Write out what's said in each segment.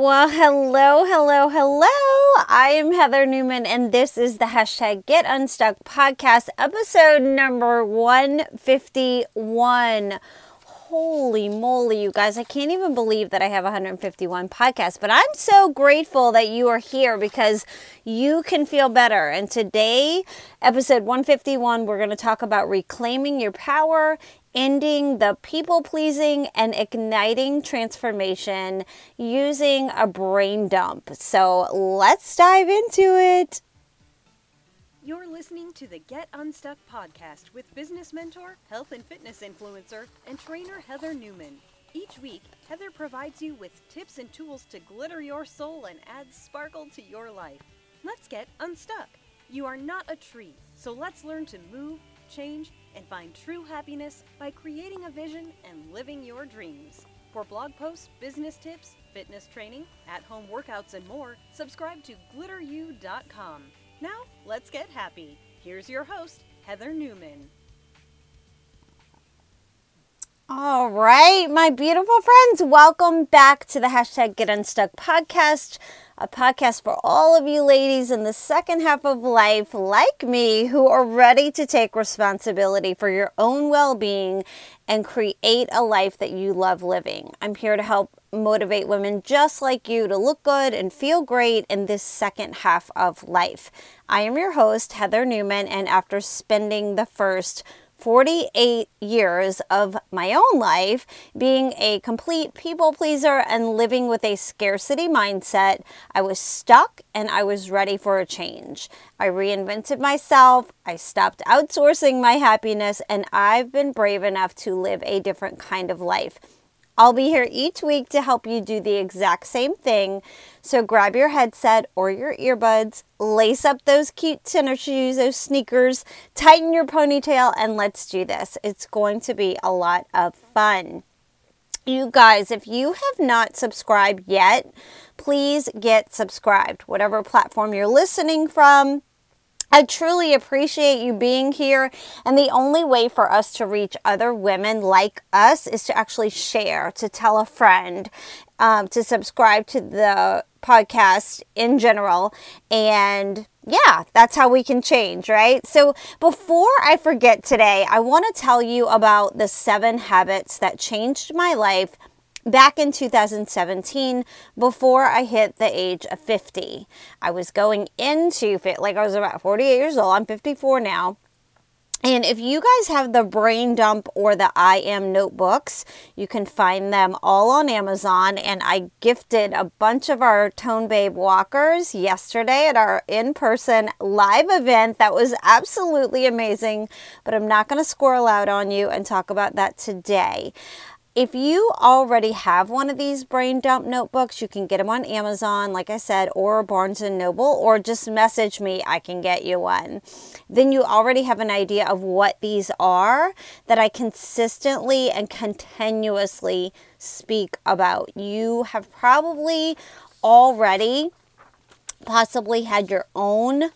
Well, hello, hello, hello. I am Heather Newman, and this is the hashtag Get Unstuck podcast, episode number 151 holy moly, you guys. I can't even believe that I have 151 podcasts, but I'm so grateful that you are here because you can feel better. And today, episode 151, we're going to talk about reclaiming your power, ending the people pleasing, and igniting transformation using a brain dump. So let's dive into it. You're listening to the Get Unstuck podcast with business mentor, health and fitness influencer, and trainer Heather Newman. Each week, Heather provides you with tips and tools to glitter your soul and add sparkle to your life. Let's get unstuck. You are not a tree, so let's learn to move, change, and find true happiness by creating a vision and living your dreams. For blog posts, business tips, fitness training, at home workouts, and more, subscribe to glitteru.com. Now, let's get happy. Here's your host, Heather Newman. All right, my beautiful friends, welcome back to the hashtag Get Unstuck podcast, a podcast for all of you ladies in the second half of life, like me, who are ready to take responsibility for your own well being and create a life that you love living. I'm here to help motivate women just like you to look good and feel great in this second half of life. I am your host, Heather Newman, and after spending the first 48 years of my own life being a complete people pleaser and living with a scarcity mindset, I was stuck and I was ready for a change. I reinvented myself, I stopped outsourcing my happiness, and I've been brave enough to live a different kind of life. I'll be here each week to help you do the exact same thing. So grab your headset or your earbuds, lace up those cute tennis shoes, those sneakers, tighten your ponytail, and let's do this. It's going to be a lot of fun. You guys, if you have not subscribed yet, please get subscribed. Whatever platform you're listening from, I truly appreciate you being here. And the only way for us to reach other women like us is to actually share, to tell a friend, um, to subscribe to the podcast in general. And yeah, that's how we can change, right? So before I forget today, I want to tell you about the seven habits that changed my life back in 2017 before I hit the age of 50. I was going into fit like I was about 48 years old. I'm 54 now. And if you guys have the Brain Dump or the I Am notebooks, you can find them all on Amazon. And I gifted a bunch of our Tone Babe walkers yesterday at our in person live event. That was absolutely amazing. But I'm not going to squirrel out on you and talk about that today. If you already have one of these brain dump notebooks, you can get them on Amazon, like I said, or Barnes and Noble, or just message me. I can get you one. Then you already have an idea of what these are that I consistently and continuously speak about. You have probably already possibly had your own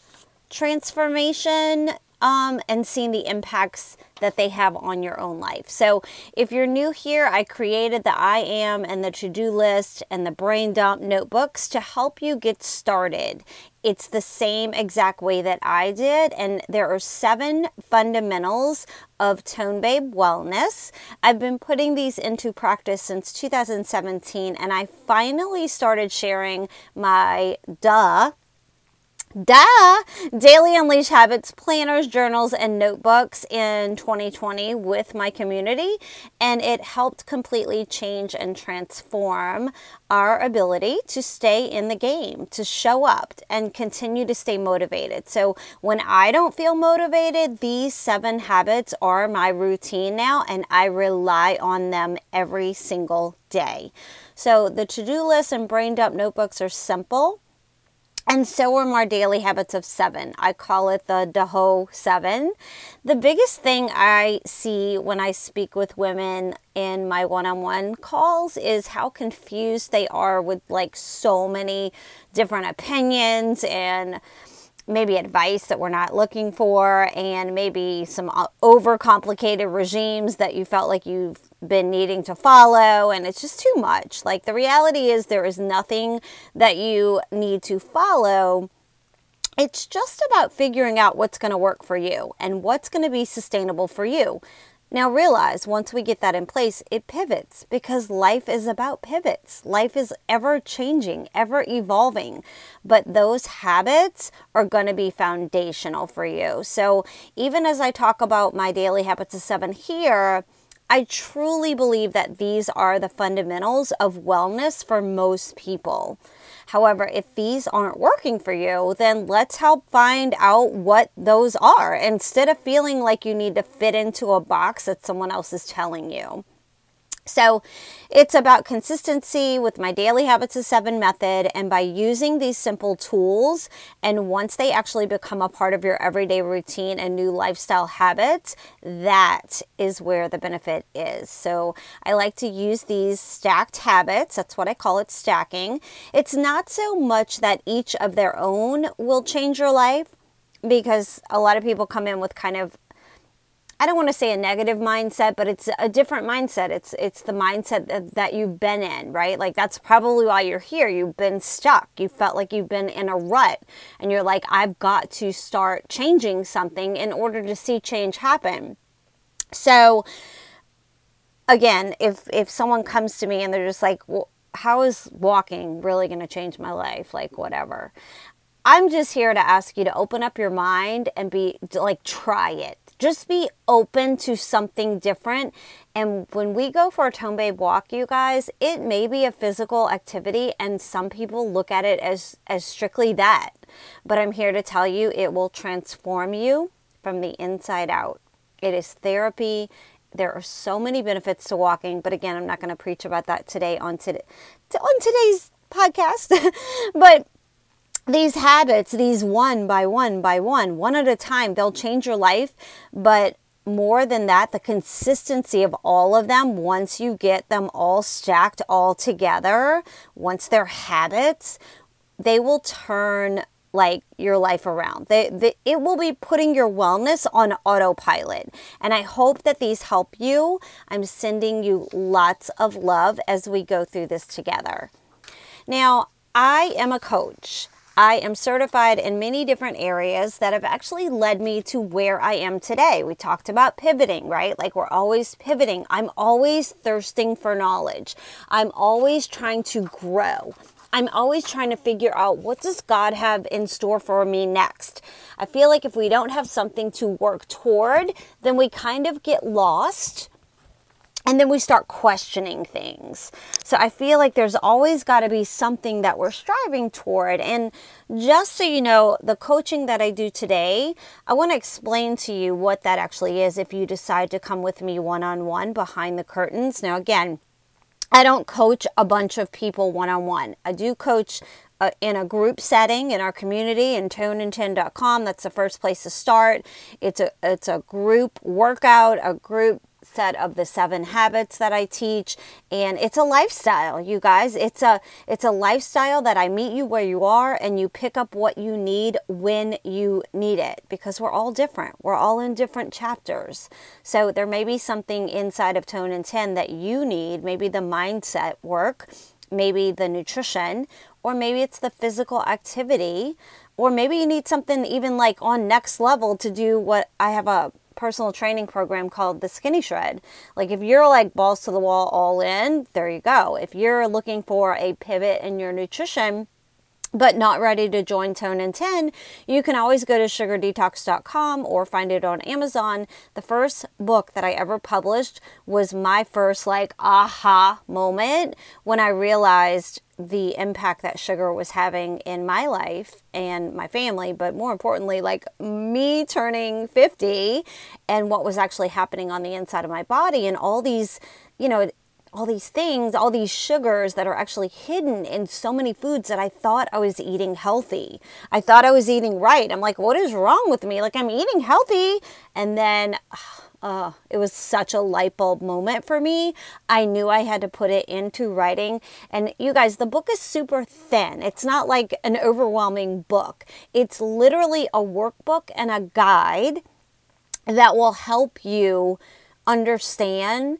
transformation um, and seeing the impacts that they have on your own life. So, if you're new here, I created the I am and the to do list and the brain dump notebooks to help you get started. It's the same exact way that I did, and there are seven fundamentals of Tone Babe Wellness. I've been putting these into practice since 2017, and I finally started sharing my duh Duh! Daily Unleash Habits planners, journals, and notebooks in 2020 with my community, and it helped completely change and transform our ability to stay in the game, to show up, and continue to stay motivated. So, when I don't feel motivated, these seven habits are my routine now, and I rely on them every single day. So, the to do list and brain dump notebooks are simple and so are my daily habits of seven. I call it the DAHO seven. The biggest thing I see when I speak with women in my one on one calls is how confused they are with like so many different opinions and maybe advice that we're not looking for and maybe some uh, overcomplicated regimes that you felt like you've been needing to follow and it's just too much. Like the reality is there is nothing that you need to follow. It's just about figuring out what's going to work for you and what's going to be sustainable for you. Now, realize once we get that in place, it pivots because life is about pivots. Life is ever changing, ever evolving. But those habits are going to be foundational for you. So, even as I talk about my daily habits of seven here, I truly believe that these are the fundamentals of wellness for most people. However, if these aren't working for you, then let's help find out what those are instead of feeling like you need to fit into a box that someone else is telling you. So it's about consistency with my daily habits of seven method. And by using these simple tools, and once they actually become a part of your everyday routine and new lifestyle habits, that is where the benefit is. So I like to use these stacked habits. That's what I call it stacking. It's not so much that each of their own will change your life because a lot of people come in with kind of I don't want to say a negative mindset, but it's a different mindset. It's it's the mindset that, that you've been in, right? Like that's probably why you're here. You've been stuck. You felt like you've been in a rut and you're like I've got to start changing something in order to see change happen. So again, if if someone comes to me and they're just like, "Well, how is walking really going to change my life?" like whatever. I'm just here to ask you to open up your mind and be like try it just be open to something different. And when we go for a Tone Babe walk, you guys, it may be a physical activity, and some people look at it as, as strictly that. But I'm here to tell you it will transform you from the inside out. It is therapy. There are so many benefits to walking, but again, I'm not going to preach about that today on, today, on today's podcast. but these habits, these one by one by one, one at a time, they'll change your life. But more than that, the consistency of all of them, once you get them all stacked all together, once they're habits, they will turn like your life around. They, they, it will be putting your wellness on autopilot. And I hope that these help you. I'm sending you lots of love as we go through this together. Now, I am a coach. I am certified in many different areas that have actually led me to where I am today. We talked about pivoting, right? Like we're always pivoting. I'm always thirsting for knowledge. I'm always trying to grow. I'm always trying to figure out what does God have in store for me next. I feel like if we don't have something to work toward, then we kind of get lost and then we start questioning things. So I feel like there's always got to be something that we're striving toward. And just so you know, the coaching that I do today, I want to explain to you what that actually is if you decide to come with me one on one behind the curtains. Now, again, I don't coach a bunch of people one on one. I do coach uh, in a group setting in our community in tonen10.com. That's the first place to start. It's a it's a group workout, a group set of the seven habits that I teach and it's a lifestyle you guys. It's a it's a lifestyle that I meet you where you are and you pick up what you need when you need it because we're all different. We're all in different chapters. So there may be something inside of tone and 10 that you need maybe the mindset work maybe the nutrition or maybe it's the physical activity or maybe you need something even like on next level to do what I have a personal training program called the Skinny Shred. Like if you're like balls to the wall all in, there you go. If you're looking for a pivot in your nutrition, but not ready to join Tone and 10, you can always go to sugardetox.com or find it on Amazon. The first book that I ever published was my first like aha moment when I realized the impact that sugar was having in my life and my family, but more importantly, like me turning 50 and what was actually happening on the inside of my body and all these, you know, all these things, all these sugars that are actually hidden in so many foods that I thought I was eating healthy. I thought I was eating right. I'm like, what is wrong with me? Like, I'm eating healthy. And then, it was such a light bulb moment for me. I knew I had to put it into writing. And you guys, the book is super thin. It's not like an overwhelming book, it's literally a workbook and a guide that will help you understand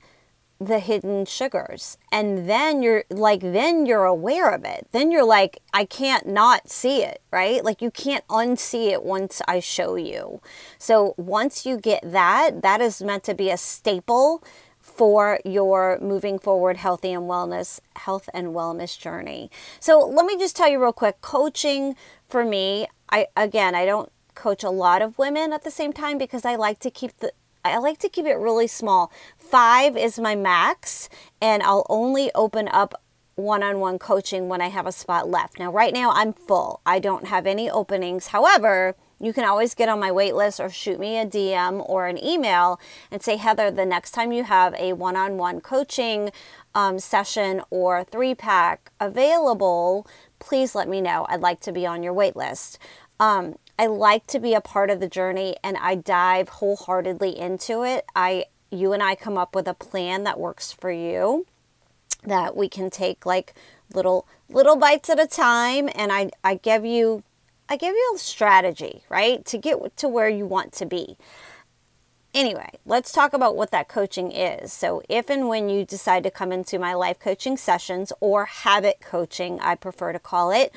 the hidden sugars. And then you're like then you're aware of it. Then you're like i can't not see it right? Like you can't unsee it once i show you. So once you get that that is meant to be a staple for your moving forward healthy and wellness health and wellness journey. So let me just tell you real quick coaching for me i again i don't coach a lot of women at the same time because i like to keep the I like to keep it really small. Five is my max, and I'll only open up one on one coaching when I have a spot left. Now, right now, I'm full. I don't have any openings. However, you can always get on my wait list or shoot me a DM or an email and say, Heather, the next time you have a one on one coaching um, session or three pack available, please let me know. I'd like to be on your wait list. Um, I like to be a part of the journey and I dive wholeheartedly into it. I you and I come up with a plan that works for you that we can take like little little bites at a time and I I give you I give you a strategy, right? To get to where you want to be. Anyway, let's talk about what that coaching is. So, if and when you decide to come into my life coaching sessions or habit coaching, I prefer to call it,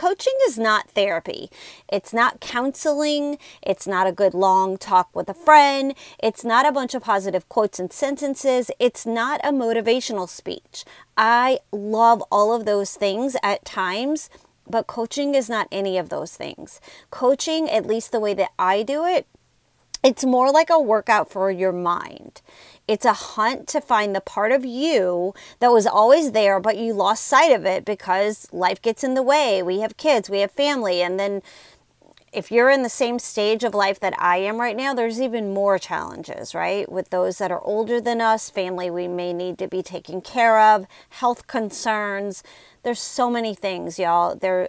Coaching is not therapy. It's not counseling. It's not a good long talk with a friend. It's not a bunch of positive quotes and sentences. It's not a motivational speech. I love all of those things at times, but coaching is not any of those things. Coaching, at least the way that I do it, it's more like a workout for your mind. It's a hunt to find the part of you that was always there, but you lost sight of it because life gets in the way. We have kids, we have family, and then if you're in the same stage of life that I am right now, there's even more challenges, right? With those that are older than us, family we may need to be taken care of, health concerns. There's so many things, y'all. There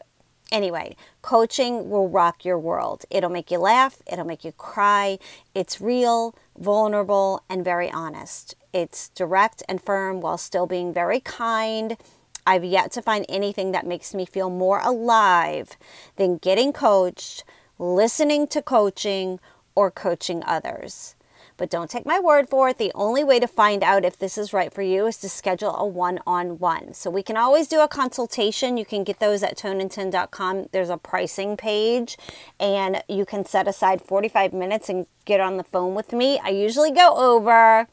Anyway, coaching will rock your world. It'll make you laugh, it'll make you cry. It's real, vulnerable, and very honest. It's direct and firm while still being very kind. I've yet to find anything that makes me feel more alive than getting coached, listening to coaching, or coaching others. But don't take my word for it. The only way to find out if this is right for you is to schedule a one on one. So we can always do a consultation. You can get those at tonen10.com. There's a pricing page, and you can set aside 45 minutes and get on the phone with me. I usually go over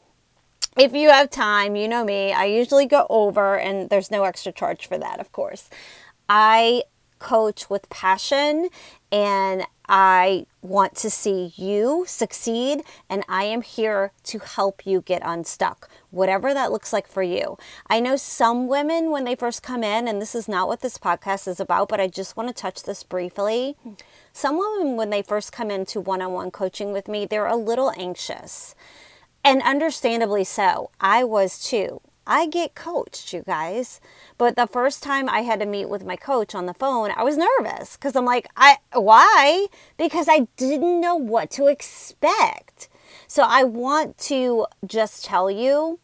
if you have time, you know me, I usually go over, and there's no extra charge for that, of course. I coach with passion and I want to see you succeed, and I am here to help you get unstuck, whatever that looks like for you. I know some women, when they first come in, and this is not what this podcast is about, but I just want to touch this briefly. Some women, when they first come into one on one coaching with me, they're a little anxious. And understandably so. I was too. I get coached, you guys. But the first time I had to meet with my coach on the phone, I was nervous because I'm like, I why? Because I didn't know what to expect. So I want to just tell you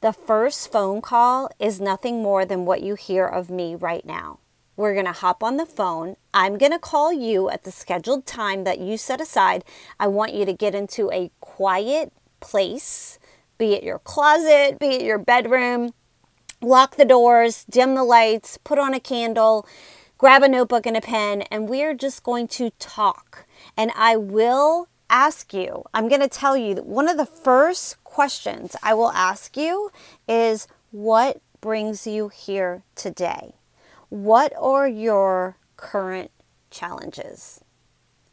the first phone call is nothing more than what you hear of me right now. We're going to hop on the phone. I'm going to call you at the scheduled time that you set aside. I want you to get into a quiet place be it your closet, be it your bedroom. Lock the doors, dim the lights, put on a candle, grab a notebook and a pen, and we're just going to talk. And I will ask you, I'm going to tell you that one of the first questions I will ask you is what brings you here today? What are your current challenges?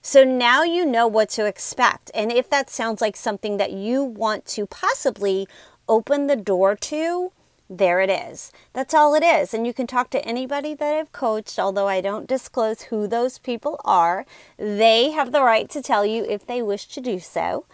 So now you know what to expect. And if that sounds like something that you want to possibly open the door to, there it is. That's all it is. And you can talk to anybody that I've coached, although I don't disclose who those people are. They have the right to tell you if they wish to do so.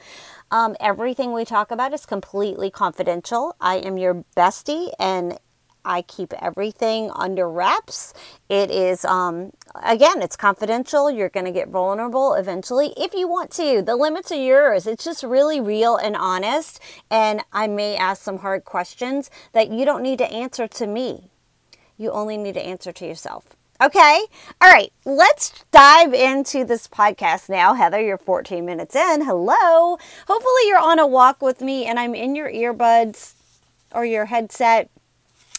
Um, everything we talk about is completely confidential. I am your bestie, and I keep everything under wraps. It is, um, again, it's confidential. You're going to get vulnerable eventually if you want to. The limits are yours. It's just really real and honest. And I may ask some hard questions that you don't need to answer to me. You only need to answer to yourself. Okay. All right. Let's dive into this podcast now. Heather, you're 14 minutes in. Hello. Hopefully, you're on a walk with me and I'm in your earbuds or your headset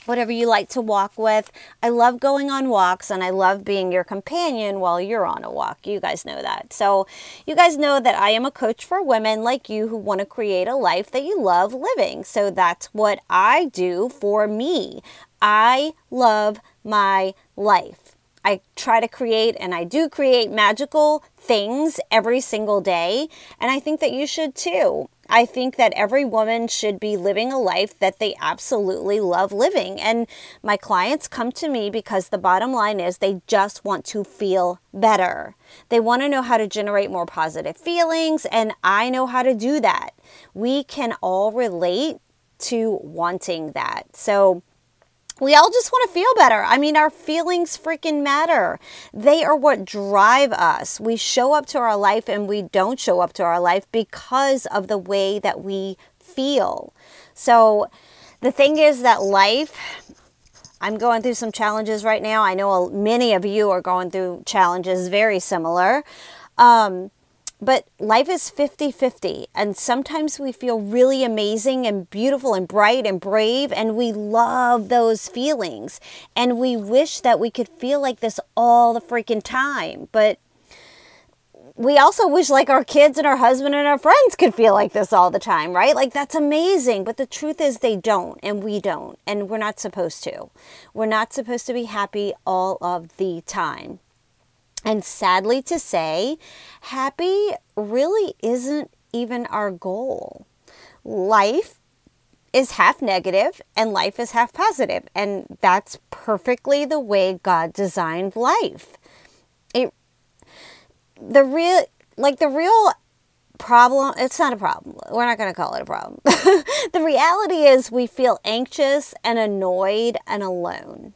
whatever you like to walk with. I love going on walks and I love being your companion while you're on a walk. You guys know that. So, you guys know that I am a coach for women like you who want to create a life that you love living. So, that's what I do for me. I love my life. I try to create and I do create magical things every single day. And I think that you should too. I think that every woman should be living a life that they absolutely love living. And my clients come to me because the bottom line is they just want to feel better. They want to know how to generate more positive feelings, and I know how to do that. We can all relate to wanting that. So, we all just want to feel better. I mean, our feelings freaking matter. They are what drive us. We show up to our life and we don't show up to our life because of the way that we feel. So, the thing is that life, I'm going through some challenges right now. I know many of you are going through challenges very similar. Um, but life is 50 50. And sometimes we feel really amazing and beautiful and bright and brave. And we love those feelings. And we wish that we could feel like this all the freaking time. But we also wish like our kids and our husband and our friends could feel like this all the time, right? Like that's amazing. But the truth is they don't and we don't. And we're not supposed to. We're not supposed to be happy all of the time. And sadly to say, happy really isn't even our goal. Life is half negative and life is half positive, and that's perfectly the way God designed life. It the real like the real problem it's not a problem we're not going to call it a problem the reality is we feel anxious and annoyed and alone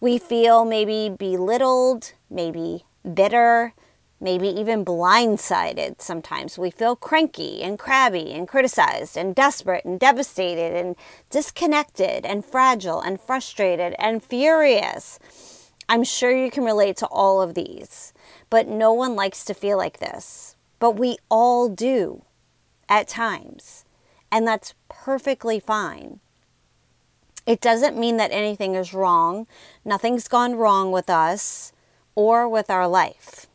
we feel maybe belittled, maybe bitter, maybe even blindsided sometimes. We feel cranky and crabby and criticized and desperate and devastated and disconnected and fragile and frustrated and furious. I'm sure you can relate to all of these, but no one likes to feel like this. But we all do at times, and that's perfectly fine. It doesn't mean that anything is wrong. Nothing's gone wrong with us or with our life.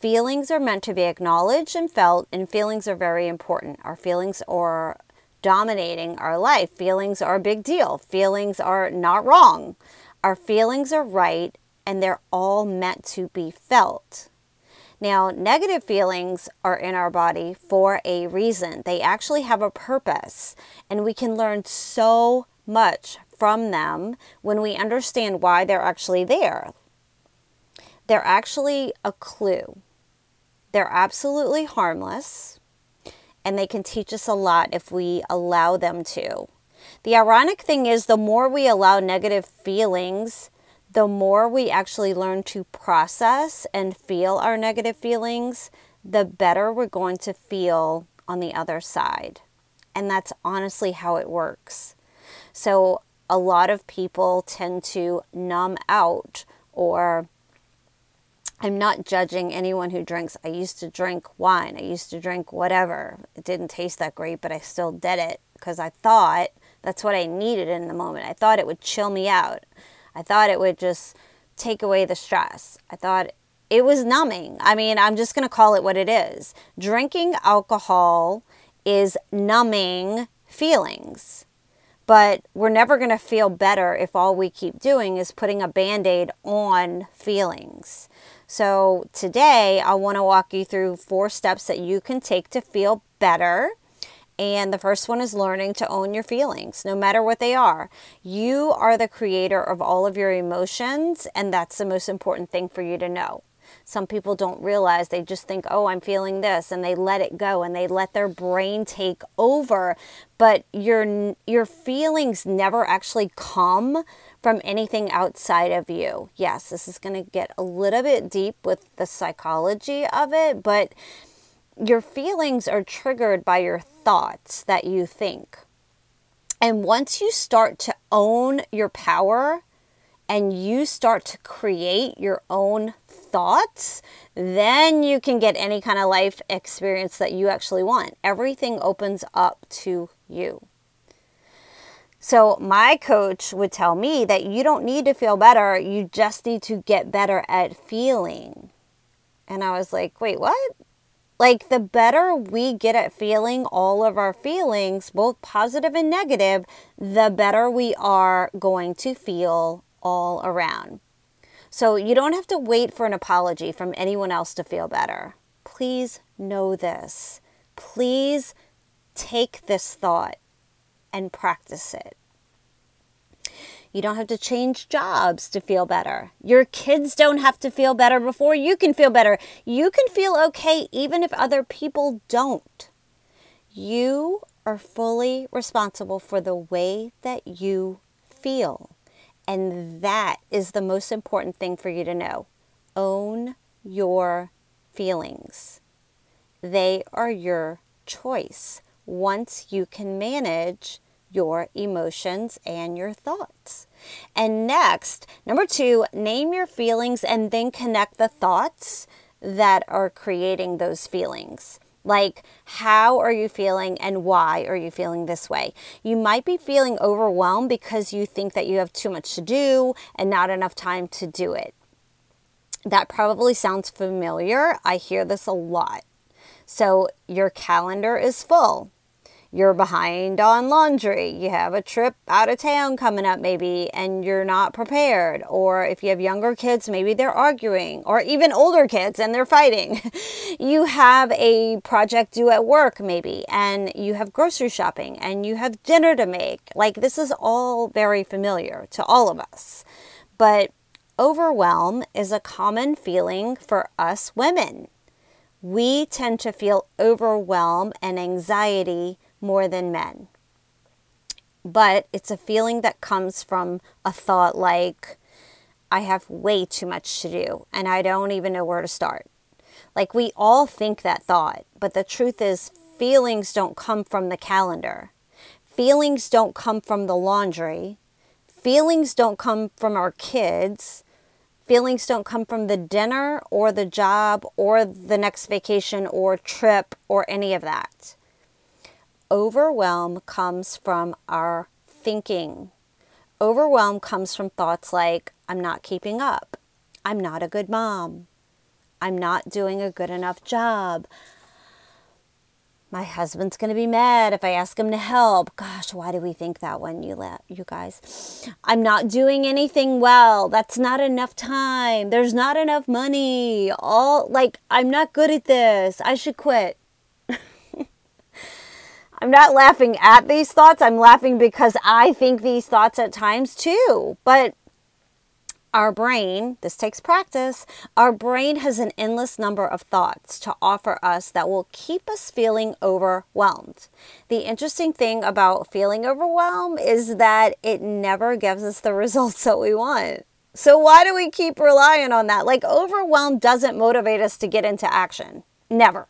Feelings are meant to be acknowledged and felt, and feelings are very important. Our feelings are dominating our life. Feelings are a big deal. Feelings are not wrong. Our feelings are right, and they're all meant to be felt. Now, negative feelings are in our body for a reason. They actually have a purpose, and we can learn so much from them when we understand why they're actually there. They're actually a clue. They're absolutely harmless and they can teach us a lot if we allow them to. The ironic thing is, the more we allow negative feelings, the more we actually learn to process and feel our negative feelings, the better we're going to feel on the other side. And that's honestly how it works. So a lot of people tend to numb out or I'm not judging anyone who drinks. I used to drink wine. I used to drink whatever. It didn't taste that great, but I still did it because I thought that's what I needed in the moment. I thought it would chill me out. I thought it would just take away the stress. I thought it was numbing. I mean, I'm just going to call it what it is. Drinking alcohol is numbing feelings. But we're never going to feel better if all we keep doing is putting a band aid on feelings. So, today I want to walk you through four steps that you can take to feel better. And the first one is learning to own your feelings, no matter what they are. You are the creator of all of your emotions, and that's the most important thing for you to know. Some people don't realize, they just think, oh, I'm feeling this, and they let it go and they let their brain take over. But your, your feelings never actually come from anything outside of you. Yes, this is going to get a little bit deep with the psychology of it, but your feelings are triggered by your thoughts that you think. And once you start to own your power and you start to create your own thoughts, then you can get any kind of life experience that you actually want. Everything opens up to you. So, my coach would tell me that you don't need to feel better, you just need to get better at feeling. And I was like, wait, what? Like, the better we get at feeling all of our feelings, both positive and negative, the better we are going to feel all around. So, you don't have to wait for an apology from anyone else to feel better. Please know this. Please take this thought and practice it. You don't have to change jobs to feel better. Your kids don't have to feel better before you can feel better. You can feel okay even if other people don't. You are fully responsible for the way that you feel. And that is the most important thing for you to know. Own your feelings. They are your choice once you can manage your emotions and your thoughts. And next, number two, name your feelings and then connect the thoughts that are creating those feelings. Like, how are you feeling and why are you feeling this way? You might be feeling overwhelmed because you think that you have too much to do and not enough time to do it. That probably sounds familiar. I hear this a lot. So, your calendar is full you're behind on laundry, you have a trip out of town coming up, maybe, and you're not prepared. Or if you have younger kids, maybe they're arguing, or even older kids and they're fighting. you have a project due at work, maybe, and you have grocery shopping and you have dinner to make. Like, this is all very familiar to all of us. But overwhelm is a common feeling for us women. We tend to feel overwhelm and anxiety more than men. But it's a feeling that comes from a thought like, I have way too much to do and I don't even know where to start. Like we all think that thought, but the truth is, feelings don't come from the calendar. Feelings don't come from the laundry. Feelings don't come from our kids. Feelings don't come from the dinner or the job or the next vacation or trip or any of that overwhelm comes from our thinking. Overwhelm comes from thoughts like, I'm not keeping up. I'm not a good mom. I'm not doing a good enough job. My husband's going to be mad if I ask him to help. Gosh, why do we think that one, you, la- you guys? I'm not doing anything well. That's not enough time. There's not enough money. All like, I'm not good at this. I should quit. I'm not laughing at these thoughts. I'm laughing because I think these thoughts at times too. But our brain, this takes practice, our brain has an endless number of thoughts to offer us that will keep us feeling overwhelmed. The interesting thing about feeling overwhelmed is that it never gives us the results that we want. So, why do we keep relying on that? Like, overwhelm doesn't motivate us to get into action. Never.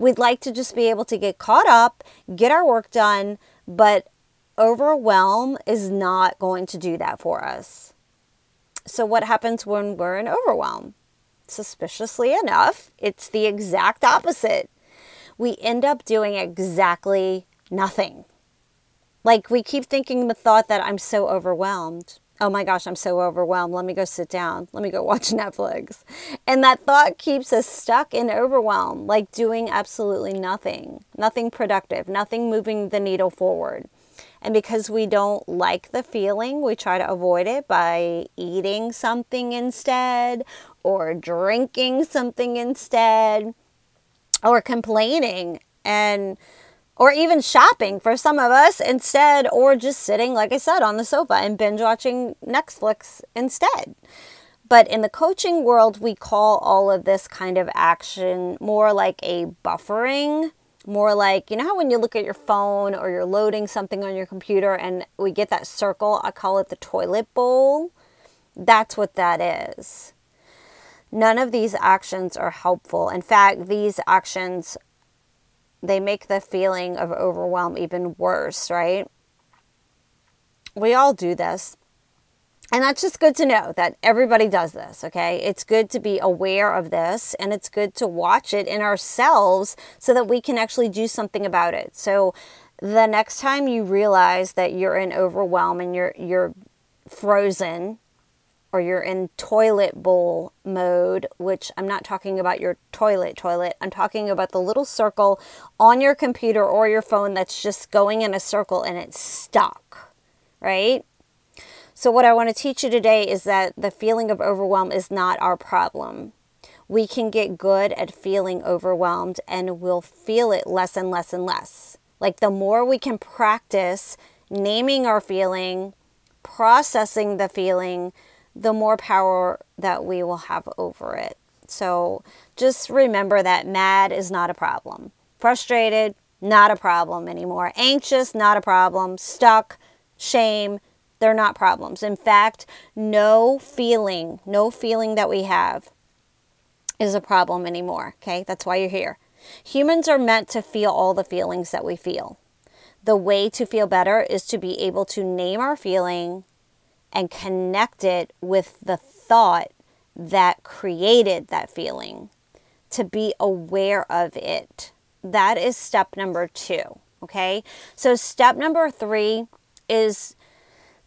We'd like to just be able to get caught up, get our work done, but overwhelm is not going to do that for us. So, what happens when we're in overwhelm? Suspiciously enough, it's the exact opposite. We end up doing exactly nothing. Like, we keep thinking the thought that I'm so overwhelmed oh my gosh, I'm so overwhelmed. Let me go sit down. Let me go watch Netflix. And that thought keeps us stuck in overwhelm, like doing absolutely nothing, nothing productive, nothing moving the needle forward. And because we don't like the feeling, we try to avoid it by eating something instead, or drinking something instead, or complaining. And or even shopping for some of us instead, or just sitting, like I said, on the sofa and binge watching Netflix instead. But in the coaching world, we call all of this kind of action more like a buffering, more like, you know how when you look at your phone or you're loading something on your computer and we get that circle, I call it the toilet bowl. That's what that is. None of these actions are helpful. In fact, these actions they make the feeling of overwhelm even worse, right? We all do this. And that's just good to know that everybody does this, okay? It's good to be aware of this and it's good to watch it in ourselves so that we can actually do something about it. So, the next time you realize that you're in overwhelm and you're you're frozen or you're in toilet bowl mode, which I'm not talking about your toilet toilet. I'm talking about the little circle on your computer or your phone that's just going in a circle and it's stuck, right? So, what I want to teach you today is that the feeling of overwhelm is not our problem. We can get good at feeling overwhelmed and we'll feel it less and less and less. Like the more we can practice naming our feeling, processing the feeling, the more power that we will have over it. So just remember that mad is not a problem. Frustrated, not a problem anymore. Anxious, not a problem. Stuck, shame, they're not problems. In fact, no feeling, no feeling that we have is a problem anymore. Okay, that's why you're here. Humans are meant to feel all the feelings that we feel. The way to feel better is to be able to name our feeling and connect it with the thought that created that feeling, to be aware of it. That is step number two. Okay. So, step number three is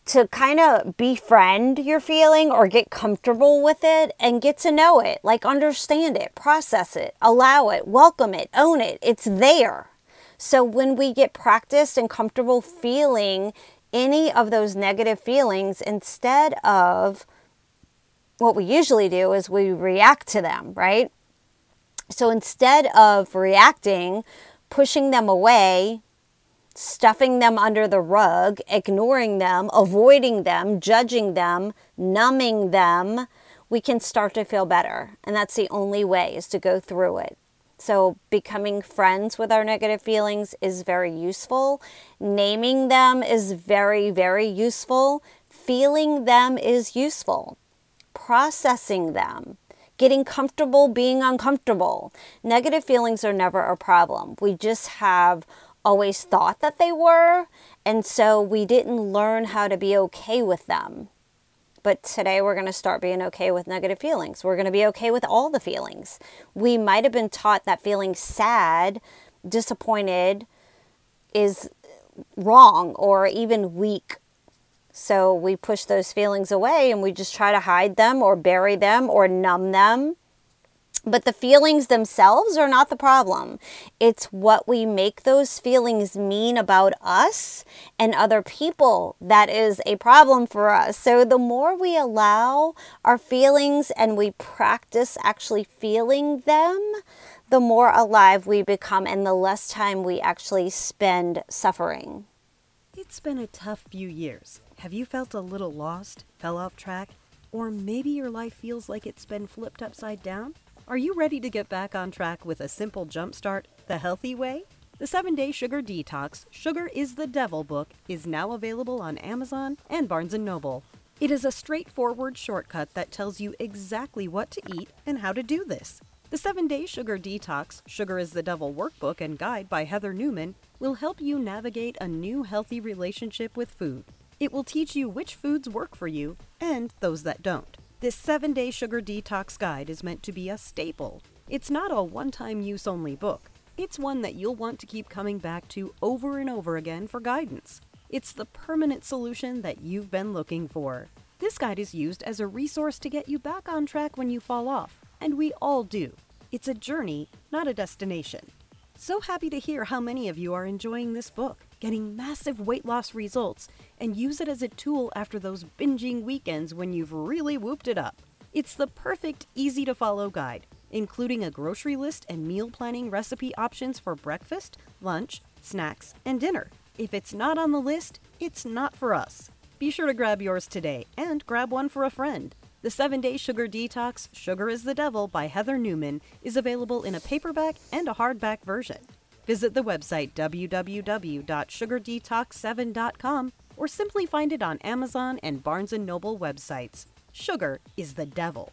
to kind of befriend your feeling or get comfortable with it and get to know it, like understand it, process it, allow it, welcome it, own it. It's there. So when we get practiced and comfortable feeling any of those negative feelings, instead of what we usually do is we react to them, right? So instead of reacting, pushing them away, stuffing them under the rug, ignoring them, avoiding them, judging them, numbing them, we can start to feel better. And that's the only way is to go through it. So, becoming friends with our negative feelings is very useful. Naming them is very, very useful. Feeling them is useful. Processing them, getting comfortable being uncomfortable. Negative feelings are never a problem. We just have always thought that they were. And so we didn't learn how to be okay with them. But today we're going to start being okay with negative feelings. We're going to be okay with all the feelings. We might have been taught that feeling sad, disappointed is wrong or even weak. So we push those feelings away and we just try to hide them or bury them or numb them but the feelings themselves are not the problem. It's what we make those feelings mean about us and other people that is a problem for us. So the more we allow our feelings and we practice actually feeling them, the more alive we become and the less time we actually spend suffering. It's been a tough few years. Have you felt a little lost, fell off track, or maybe your life feels like it's been flipped upside down? Are you ready to get back on track with a simple jumpstart the healthy way? The 7 Day Sugar Detox Sugar is the Devil book is now available on Amazon and Barnes & Noble. It is a straightforward shortcut that tells you exactly what to eat and how to do this. The 7 Day Sugar Detox Sugar is the Devil workbook and guide by Heather Newman will help you navigate a new healthy relationship with food. It will teach you which foods work for you and those that don't. This seven day sugar detox guide is meant to be a staple. It's not a one time use only book, it's one that you'll want to keep coming back to over and over again for guidance. It's the permanent solution that you've been looking for. This guide is used as a resource to get you back on track when you fall off, and we all do. It's a journey, not a destination. So happy to hear how many of you are enjoying this book, getting massive weight loss results, and use it as a tool after those binging weekends when you've really whooped it up. It's the perfect, easy to follow guide, including a grocery list and meal planning recipe options for breakfast, lunch, snacks, and dinner. If it's not on the list, it's not for us. Be sure to grab yours today and grab one for a friend. The 7 Day Sugar Detox Sugar is the Devil by Heather Newman is available in a paperback and a hardback version. Visit the website www.sugardetox7.com or simply find it on Amazon and Barnes & Noble websites. Sugar is the devil.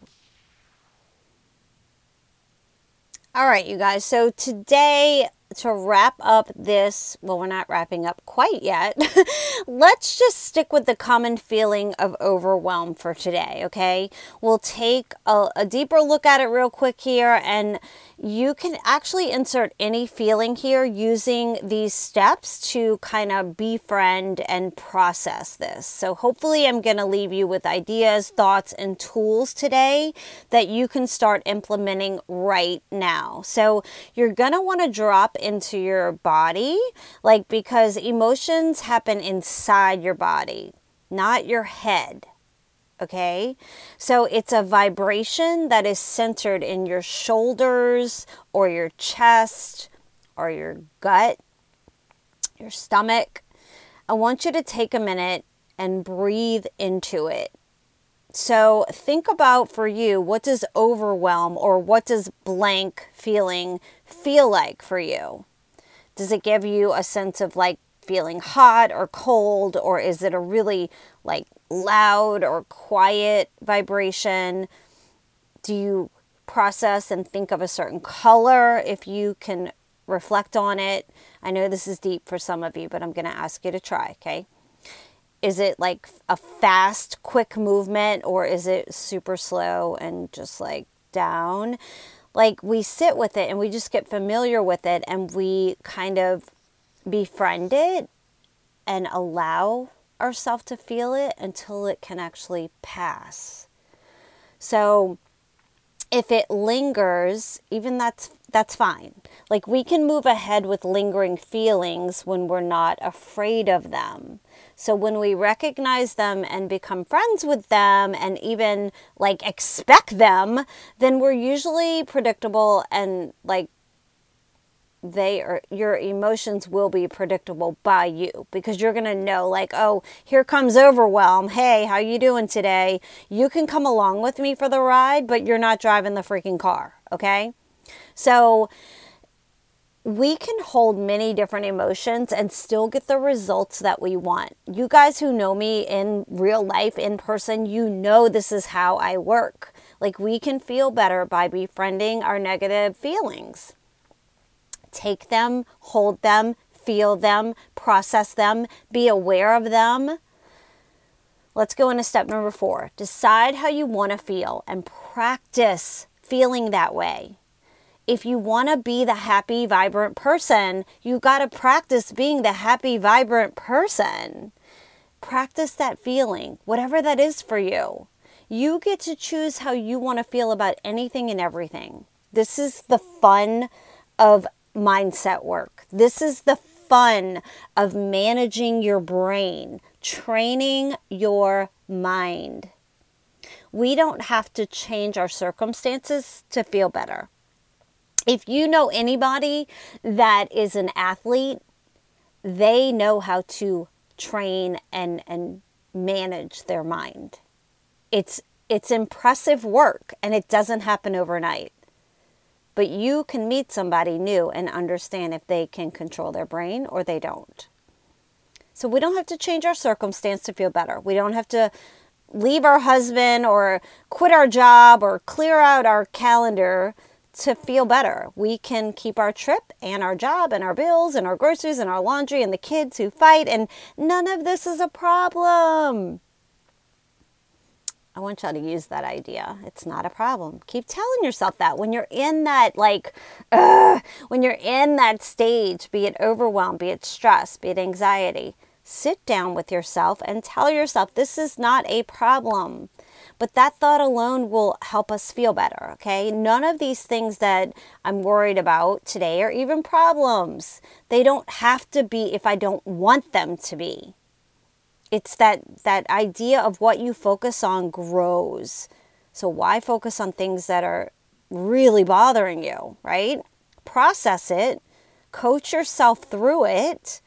All right, you guys. So today to wrap up this, well, we're not wrapping up quite yet. Let's just stick with the common feeling of overwhelm for today, okay? We'll take a, a, deeper look at it real quick here. And, you can actually insert any feeling here using these steps to kind of befriend and process this. So, hopefully, I'm going to leave you with ideas, thoughts, and tools today that you can start implementing right now. So, you're going to want to drop into your body, like because emotions happen inside your body, not your head okay? So it's a vibration that is centered in your shoulders or your chest or your gut, your stomach. I want you to take a minute and breathe into it. So think about for you what does overwhelm or what does blank feeling feel like for you? Does it give you a sense of like feeling hot or cold or is it a really like loud or quiet vibration? Do you process and think of a certain color if you can reflect on it? I know this is deep for some of you, but I'm going to ask you to try, okay? Is it like a fast, quick movement or is it super slow and just like down? Like we sit with it and we just get familiar with it and we kind of befriend it and allow ourselves to feel it until it can actually pass. So if it lingers, even that's that's fine. Like we can move ahead with lingering feelings when we're not afraid of them. So when we recognize them and become friends with them and even like expect them, then we're usually predictable and like they are your emotions will be predictable by you because you're going to know like oh here comes overwhelm hey how you doing today you can come along with me for the ride but you're not driving the freaking car okay so we can hold many different emotions and still get the results that we want. You guys who know me in real life, in person, you know this is how I work. Like, we can feel better by befriending our negative feelings take them, hold them, feel them, process them, be aware of them. Let's go into step number four. Decide how you want to feel and practice feeling that way. If you want to be the happy, vibrant person, you got to practice being the happy, vibrant person. Practice that feeling, whatever that is for you. You get to choose how you want to feel about anything and everything. This is the fun of mindset work. This is the fun of managing your brain, training your mind. We don't have to change our circumstances to feel better. If you know anybody that is an athlete, they know how to train and, and manage their mind. It's it's impressive work and it doesn't happen overnight. But you can meet somebody new and understand if they can control their brain or they don't. So we don't have to change our circumstance to feel better. We don't have to leave our husband or quit our job or clear out our calendar to feel better. We can keep our trip and our job and our bills and our groceries and our laundry and the kids who fight, and none of this is a problem. I want y'all to use that idea. It's not a problem. Keep telling yourself that when you're in that, like, when you're in that stage, be it overwhelm, be it stress, be it anxiety, sit down with yourself and tell yourself this is not a problem. But that thought alone will help us feel better, okay? None of these things that I'm worried about today are even problems. They don't have to be if I don't want them to be it's that that idea of what you focus on grows. So why focus on things that are really bothering you, right? Process it, coach yourself through it.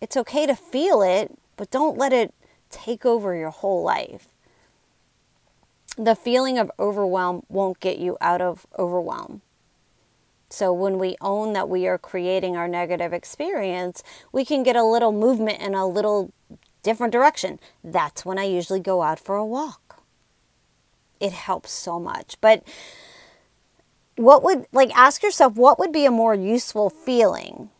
It's okay to feel it, but don't let it take over your whole life. The feeling of overwhelm won't get you out of overwhelm. So, when we own that we are creating our negative experience, we can get a little movement and a little different direction. That's when I usually go out for a walk. It helps so much. But what would, like, ask yourself, what would be a more useful feeling?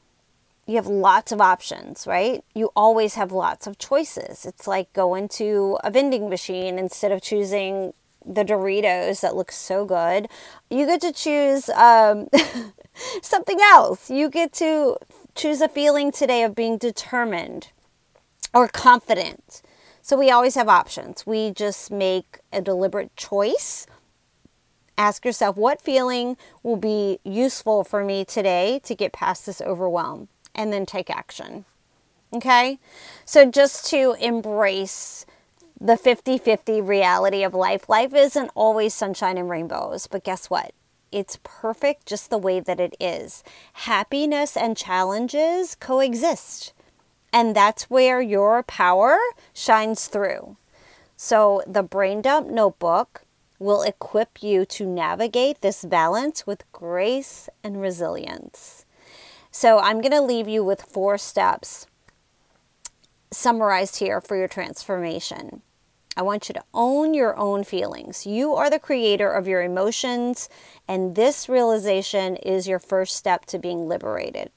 You have lots of options, right? You always have lots of choices. It's like going to a vending machine instead of choosing the Doritos that look so good. You get to choose um, something else. You get to choose a feeling today of being determined or confident. So we always have options. We just make a deliberate choice. Ask yourself what feeling will be useful for me today to get past this overwhelm and then take action. Okay? So just to embrace the 50 50 reality of life. Life isn't always sunshine and rainbows, but guess what? It's perfect just the way that it is. Happiness and challenges coexist. And that's where your power shines through. So, the Brain Dump Notebook will equip you to navigate this balance with grace and resilience. So, I'm going to leave you with four steps summarized here for your transformation. I want you to own your own feelings. You are the creator of your emotions, and this realization is your first step to being liberated.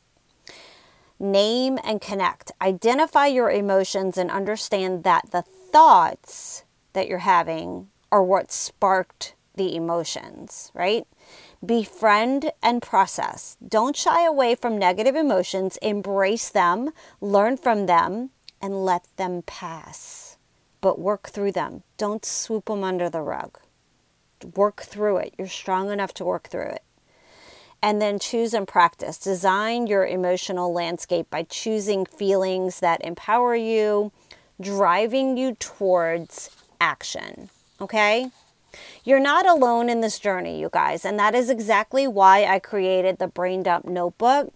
Name and connect. Identify your emotions and understand that the thoughts that you're having are what sparked the emotions, right? Befriend and process. Don't shy away from negative emotions, embrace them, learn from them, and let them pass. But work through them. Don't swoop them under the rug. Work through it. You're strong enough to work through it. And then choose and practice. Design your emotional landscape by choosing feelings that empower you, driving you towards action. Okay? You're not alone in this journey, you guys. And that is exactly why I created the Brain Dump Notebook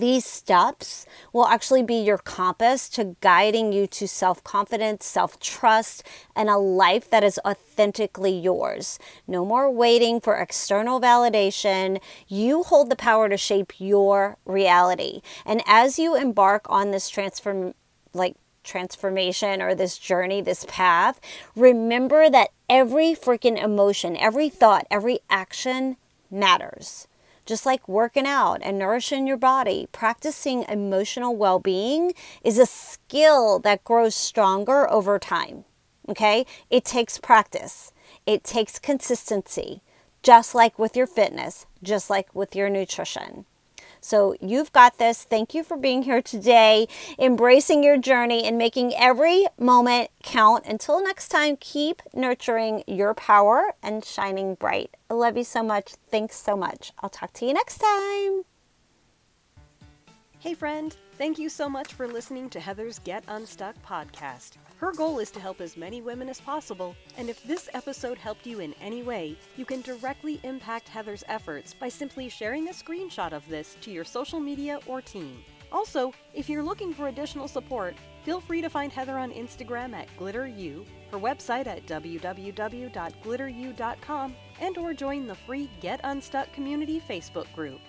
these steps will actually be your compass to guiding you to self confidence, self trust, and a life that is authentically yours. No more waiting for external validation. You hold the power to shape your reality. And as you embark on this transform, like transformation or this journey, this path, remember that every freaking emotion, every thought, every action matters. Just like working out and nourishing your body, practicing emotional well being is a skill that grows stronger over time. Okay? It takes practice, it takes consistency, just like with your fitness, just like with your nutrition. So you've got this. Thank you for being here today, embracing your journey and making every moment count. Until next time, keep nurturing your power and shining bright. I love you so much. Thanks so much. I'll talk to you next time. Hey, friend. Thank you so much for listening to Heather's Get Unstuck podcast. Her goal is to help as many women as possible, and if this episode helped you in any way, you can directly impact Heather's efforts by simply sharing a screenshot of this to your social media or team. Also, if you're looking for additional support, feel free to find Heather on Instagram at GlitterU, her website at www.glitteru.com, and or join the free Get Unstuck community Facebook group.